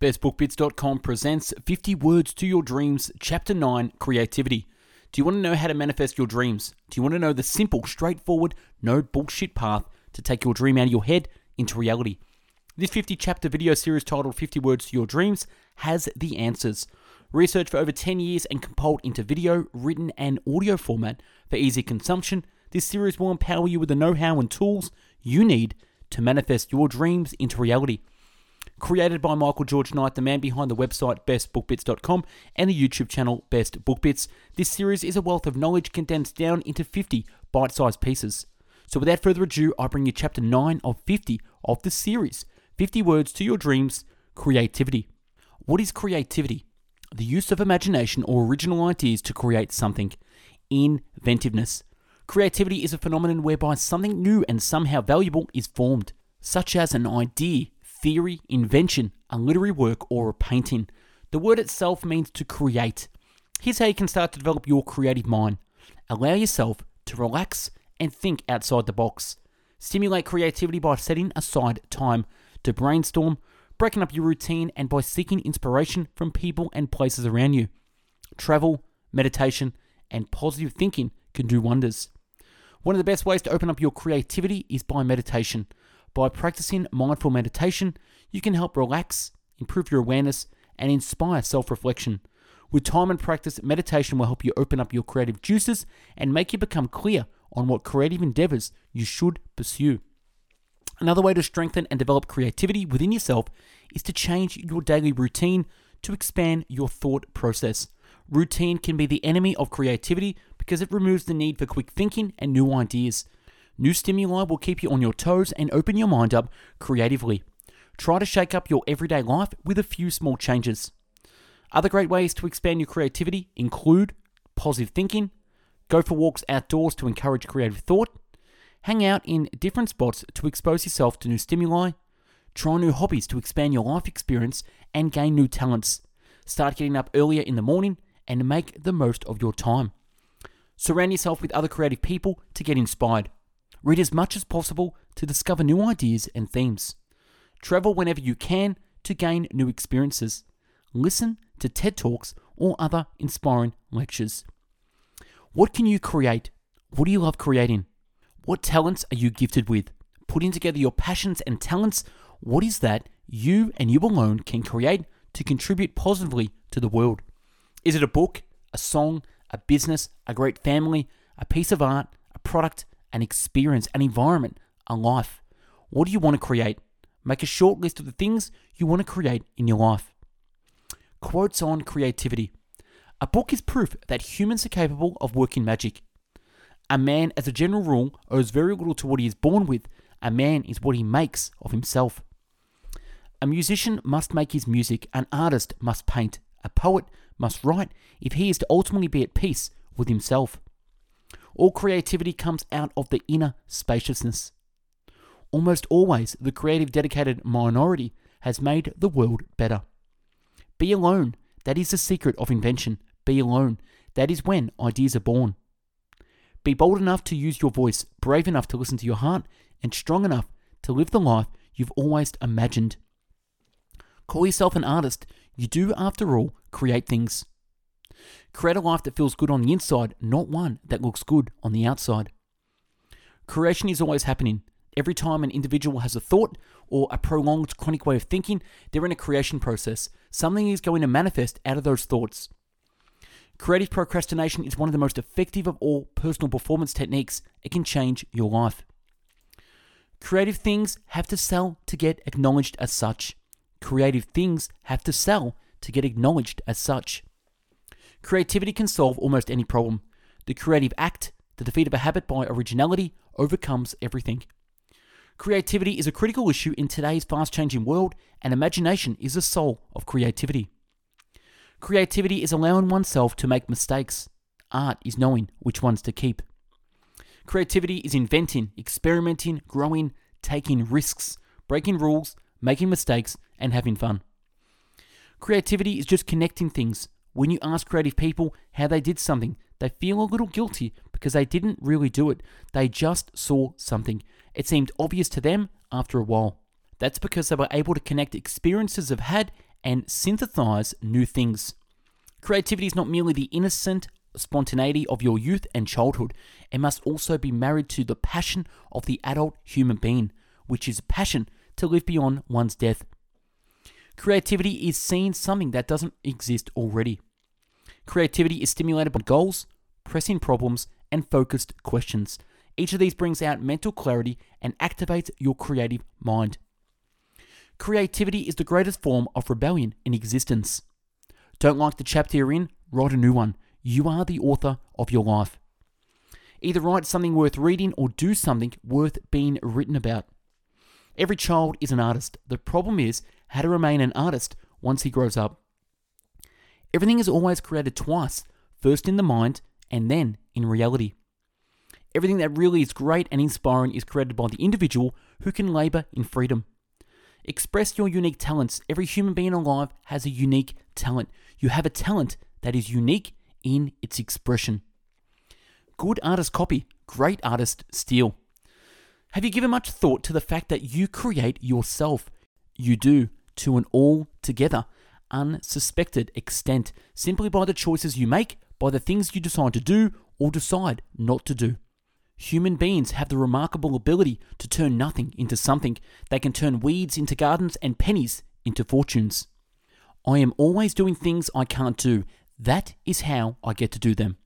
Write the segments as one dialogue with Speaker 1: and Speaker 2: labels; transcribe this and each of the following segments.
Speaker 1: BestBookBits.com presents 50 Words to Your Dreams, Chapter 9 Creativity. Do you want to know how to manifest your dreams? Do you want to know the simple, straightforward, no bullshit path to take your dream out of your head into reality? This 50 chapter video series titled 50 Words to Your Dreams has the answers. Researched for over 10 years and compiled into video, written, and audio format for easy consumption, this series will empower you with the know how and tools you need to manifest your dreams into reality. Created by Michael George Knight, the man behind the website bestbookbits.com and the YouTube channel Best Book Bits, this series is a wealth of knowledge condensed down into 50 bite sized pieces. So, without further ado, I bring you chapter 9 of 50 of the series 50 Words to Your Dreams Creativity. What is creativity? The use of imagination or original ideas to create something. Inventiveness. Creativity is a phenomenon whereby something new and somehow valuable is formed, such as an idea theory, invention, a literary work, or a painting. The word itself means to create. Here's how you can start to develop your creative mind. Allow yourself to relax and think outside the box. Stimulate creativity by setting aside time to brainstorm, breaking up your routine, and by seeking inspiration from people and places around you. Travel, meditation, and positive thinking can do wonders. One of the best ways to open up your creativity is by meditation. By practicing mindful meditation, you can help relax, improve your awareness, and inspire self reflection. With time and practice, meditation will help you open up your creative juices and make you become clear on what creative endeavors you should pursue. Another way to strengthen and develop creativity within yourself is to change your daily routine to expand your thought process. Routine can be the enemy of creativity because it removes the need for quick thinking and new ideas. New stimuli will keep you on your toes and open your mind up creatively. Try to shake up your everyday life with a few small changes. Other great ways to expand your creativity include positive thinking, go for walks outdoors to encourage creative thought, hang out in different spots to expose yourself to new stimuli, try new hobbies to expand your life experience and gain new talents. Start getting up earlier in the morning and make the most of your time. Surround yourself with other creative people to get inspired. Read as much as possible to discover new ideas and themes. Travel whenever you can to gain new experiences. Listen to TED Talks or other inspiring lectures. What can you create? What do you love creating? What talents are you gifted with? Putting together your passions and talents, what is that you and you alone can create to contribute positively to the world? Is it a book, a song, a business, a great family, a piece of art, a product, an experience, an environment, a life. What do you want to create? Make a short list of the things you want to create in your life. Quotes on creativity. A book is proof that humans are capable of working magic. A man, as a general rule, owes very little to what he is born with. A man is what he makes of himself. A musician must make his music. An artist must paint. A poet must write if he is to ultimately be at peace with himself. All creativity comes out of the inner spaciousness. Almost always, the creative dedicated minority has made the world better. Be alone. That is the secret of invention. Be alone. That is when ideas are born. Be bold enough to use your voice, brave enough to listen to your heart, and strong enough to live the life you've always imagined. Call yourself an artist. You do, after all, create things. Create a life that feels good on the inside, not one that looks good on the outside. Creation is always happening. Every time an individual has a thought or a prolonged chronic way of thinking, they're in a creation process. Something is going to manifest out of those thoughts. Creative procrastination is one of the most effective of all personal performance techniques. It can change your life. Creative things have to sell to get acknowledged as such. Creative things have to sell to get acknowledged as such. Creativity can solve almost any problem. The creative act, the defeat of a habit by originality, overcomes everything. Creativity is a critical issue in today's fast changing world, and imagination is the soul of creativity. Creativity is allowing oneself to make mistakes. Art is knowing which ones to keep. Creativity is inventing, experimenting, growing, taking risks, breaking rules, making mistakes, and having fun. Creativity is just connecting things, when you ask creative people how they did something, they feel a little guilty because they didn't really do it. They just saw something. It seemed obvious to them after a while. That's because they were able to connect experiences they've had and synthesize new things. Creativity is not merely the innocent spontaneity of your youth and childhood, it must also be married to the passion of the adult human being, which is a passion to live beyond one's death. Creativity is seeing something that doesn't exist already. Creativity is stimulated by goals, pressing problems, and focused questions. Each of these brings out mental clarity and activates your creative mind. Creativity is the greatest form of rebellion in existence. Don't like the chapter you're in? Write a new one. You are the author of your life. Either write something worth reading or do something worth being written about. Every child is an artist. The problem is how to remain an artist once he grows up. Everything is always created twice first in the mind and then in reality. Everything that really is great and inspiring is created by the individual who can labor in freedom. Express your unique talents. Every human being alive has a unique talent. You have a talent that is unique in its expression. Good artist copy, great artist steal. Have you given much thought to the fact that you create yourself? You do, to an altogether unsuspected extent, simply by the choices you make, by the things you decide to do or decide not to do. Human beings have the remarkable ability to turn nothing into something. They can turn weeds into gardens and pennies into fortunes. I am always doing things I can't do. That is how I get to do them.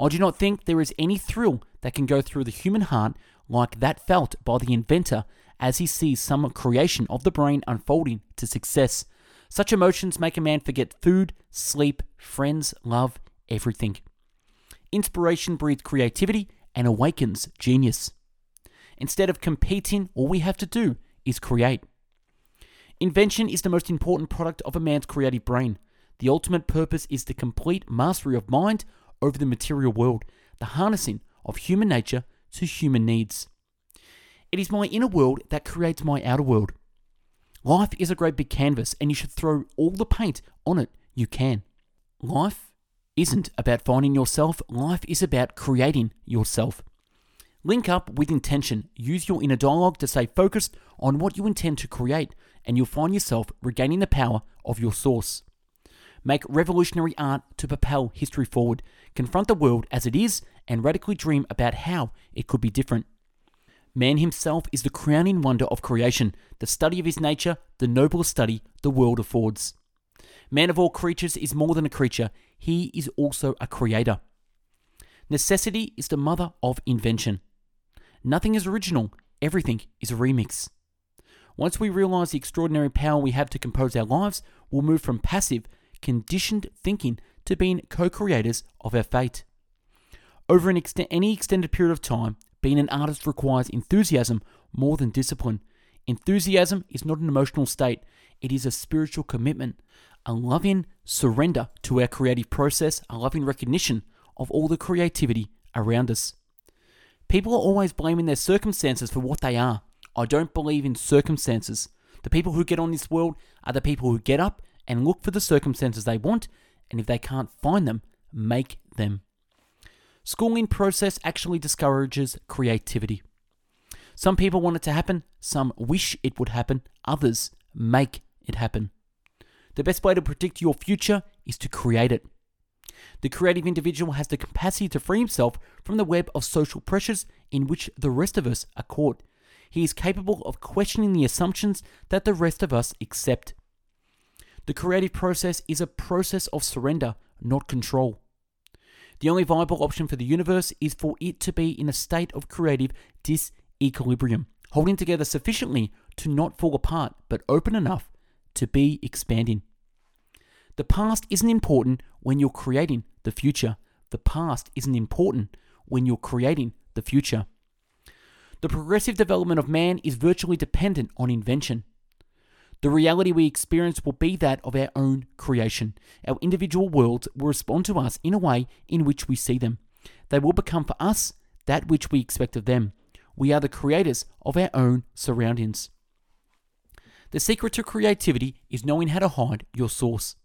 Speaker 1: I do not think there is any thrill that can go through the human heart like that felt by the inventor as he sees some creation of the brain unfolding to success. Such emotions make a man forget food, sleep, friends, love, everything. Inspiration breeds creativity and awakens genius. Instead of competing, all we have to do is create. Invention is the most important product of a man's creative brain. The ultimate purpose is the complete mastery of mind over the material world, the harnessing of human nature to human needs. It is my inner world that creates my outer world. Life is a great big canvas, and you should throw all the paint on it you can. Life isn't about finding yourself, life is about creating yourself. Link up with intention. Use your inner dialogue to stay focused on what you intend to create, and you'll find yourself regaining the power of your source. Make revolutionary art to propel history forward. Confront the world as it is and radically dream about how it could be different. Man himself is the crowning wonder of creation, the study of his nature, the noblest study the world affords. Man of all creatures is more than a creature, he is also a creator. Necessity is the mother of invention. Nothing is original, everything is a remix. Once we realize the extraordinary power we have to compose our lives, we'll move from passive, conditioned thinking to being co creators of our fate. Over an any extended period of time, being an artist requires enthusiasm more than discipline. Enthusiasm is not an emotional state, it is a spiritual commitment, a loving surrender to our creative process, a loving recognition of all the creativity around us. People are always blaming their circumstances for what they are. I don't believe in circumstances. The people who get on this world are the people who get up and look for the circumstances they want, and if they can't find them, make them. Schooling process actually discourages creativity. Some people want it to happen, some wish it would happen, others make it happen. The best way to predict your future is to create it. The creative individual has the capacity to free himself from the web of social pressures in which the rest of us are caught. He is capable of questioning the assumptions that the rest of us accept. The creative process is a process of surrender, not control. The only viable option for the universe is for it to be in a state of creative disequilibrium, holding together sufficiently to not fall apart, but open enough to be expanding. The past isn't important when you're creating the future. The past isn't important when you're creating the future. The progressive development of man is virtually dependent on invention. The reality we experience will be that of our own creation. Our individual worlds will respond to us in a way in which we see them. They will become for us that which we expect of them. We are the creators of our own surroundings. The secret to creativity is knowing how to hide your source.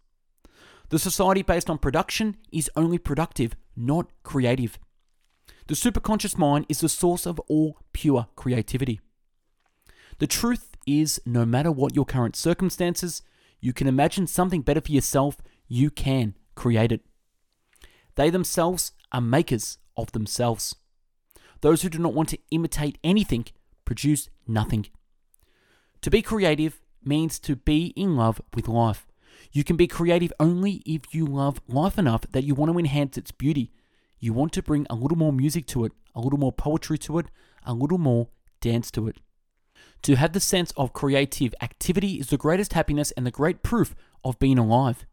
Speaker 1: The society based on production is only productive, not creative. The superconscious mind is the source of all pure creativity. The truth is no matter what your current circumstances, you can imagine something better for yourself, you can create it. They themselves are makers of themselves. Those who do not want to imitate anything produce nothing. To be creative means to be in love with life. You can be creative only if you love life enough that you want to enhance its beauty. You want to bring a little more music to it, a little more poetry to it, a little more dance to it. To have the sense of creative activity is the greatest happiness and the great proof of being alive.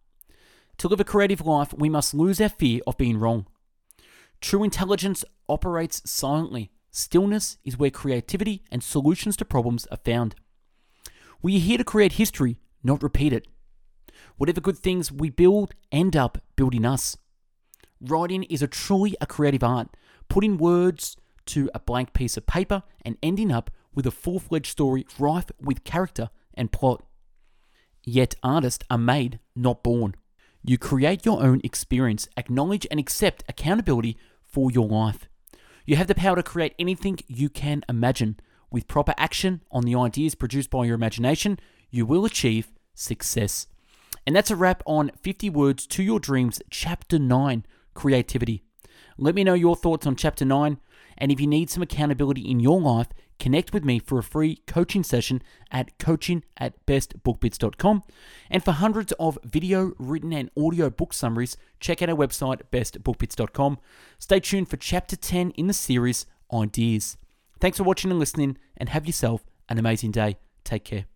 Speaker 1: To live a creative life, we must lose our fear of being wrong. True intelligence operates silently. Stillness is where creativity and solutions to problems are found. We are here to create history, not repeat it. Whatever good things we build end up building us. Writing is a truly a creative art, putting words to a blank piece of paper and ending up with a full fledged story rife with character and plot. Yet artists are made, not born. You create your own experience, acknowledge and accept accountability for your life. You have the power to create anything you can imagine. With proper action on the ideas produced by your imagination, you will achieve success. And that's a wrap on 50 Words to Your Dreams, Chapter 9 Creativity. Let me know your thoughts on Chapter 9. And if you need some accountability in your life, connect with me for a free coaching session at coaching at bestbookbits.com. And for hundreds of video, written, and audio book summaries, check out our website, bestbookbits.com. Stay tuned for Chapter 10 in the series, Ideas. Thanks for watching and listening, and have yourself an amazing day. Take care.